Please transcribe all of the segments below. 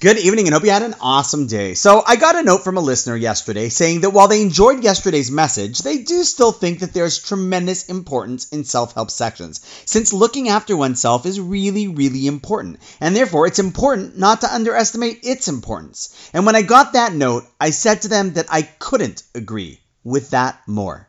Good evening and hope you had an awesome day. So, I got a note from a listener yesterday saying that while they enjoyed yesterday's message, they do still think that there's tremendous importance in self help sections, since looking after oneself is really, really important. And therefore, it's important not to underestimate its importance. And when I got that note, I said to them that I couldn't agree with that more.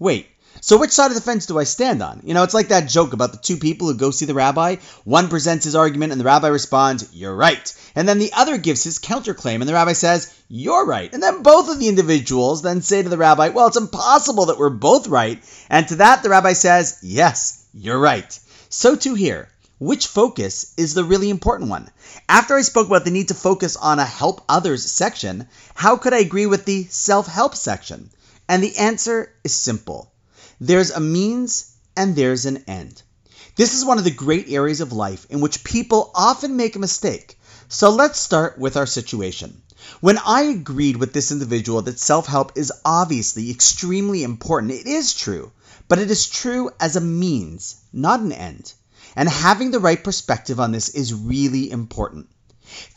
Wait, so which side of the fence do I stand on? You know, it's like that joke about the two people who go see the rabbi. One presents his argument and the rabbi responds, You're right. And then the other gives his counterclaim and the rabbi says, You're right. And then both of the individuals then say to the rabbi, Well, it's impossible that we're both right. And to that, the rabbi says, Yes, you're right. So too here. Which focus is the really important one? After I spoke about the need to focus on a help others section, how could I agree with the self help section? And the answer is simple there's a means and there's an end. This is one of the great areas of life in which people often make a mistake. So let's start with our situation. When I agreed with this individual that self help is obviously extremely important, it is true, but it is true as a means, not an end. And having the right perspective on this is really important.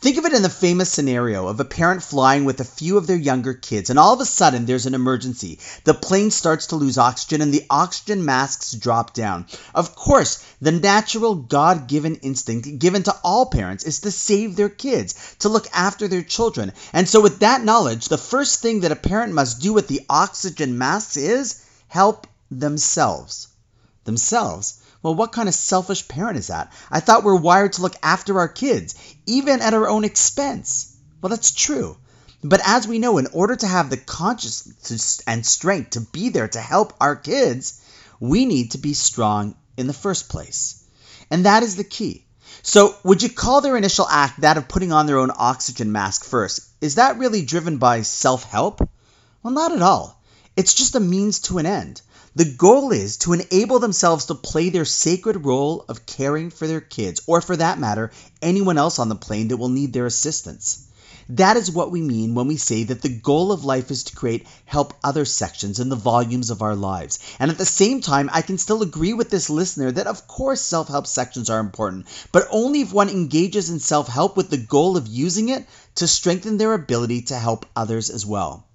Think of it in the famous scenario of a parent flying with a few of their younger kids, and all of a sudden there's an emergency. The plane starts to lose oxygen, and the oxygen masks drop down. Of course, the natural God given instinct given to all parents is to save their kids, to look after their children. And so, with that knowledge, the first thing that a parent must do with the oxygen masks is help themselves. Themselves? Well, what kind of selfish parent is that? I thought we're wired to look after our kids, even at our own expense. Well, that's true. But as we know, in order to have the consciousness and strength to be there to help our kids, we need to be strong in the first place. And that is the key. So, would you call their initial act that of putting on their own oxygen mask first? Is that really driven by self help? Well, not at all. It's just a means to an end. The goal is to enable themselves to play their sacred role of caring for their kids, or for that matter, anyone else on the plane that will need their assistance. That is what we mean when we say that the goal of life is to create help other sections in the volumes of our lives. And at the same time, I can still agree with this listener that of course self help sections are important, but only if one engages in self help with the goal of using it to strengthen their ability to help others as well.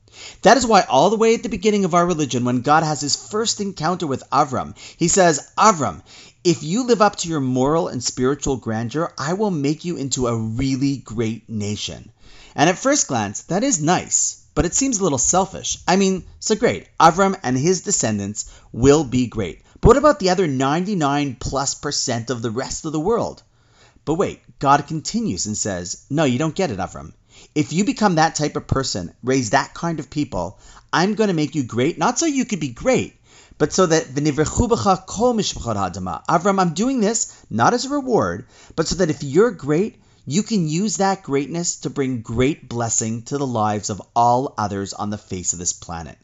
That is why, all the way at the beginning of our religion, when God has his first encounter with Avram, he says, Avram, if you live up to your moral and spiritual grandeur, I will make you into a really great nation. And at first glance, that is nice, but it seems a little selfish. I mean, so great, Avram and his descendants will be great. But what about the other 99 plus percent of the rest of the world? But wait, God continues and says, No, you don't get it, Avram. If you become that type of person, raise that kind of people, I'm going to make you great, not so you could be great, but so that Avram, I'm doing this not as a reward, but so that if you're great, you can use that greatness to bring great blessing to the lives of all others on the face of this planet.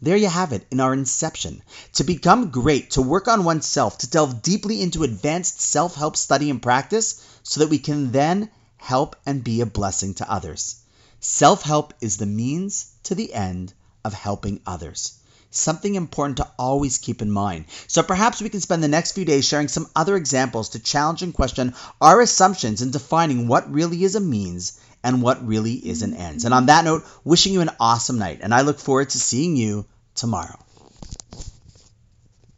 There you have it in our inception. To become great, to work on oneself, to delve deeply into advanced self help study and practice, so that we can then help and be a blessing to others. Self help is the means to the end of helping others. Something important to always keep in mind. So perhaps we can spend the next few days sharing some other examples to challenge and question our assumptions in defining what really is a means and what really is an end. And on that note, wishing you an awesome night, and I look forward to seeing you tomorrow.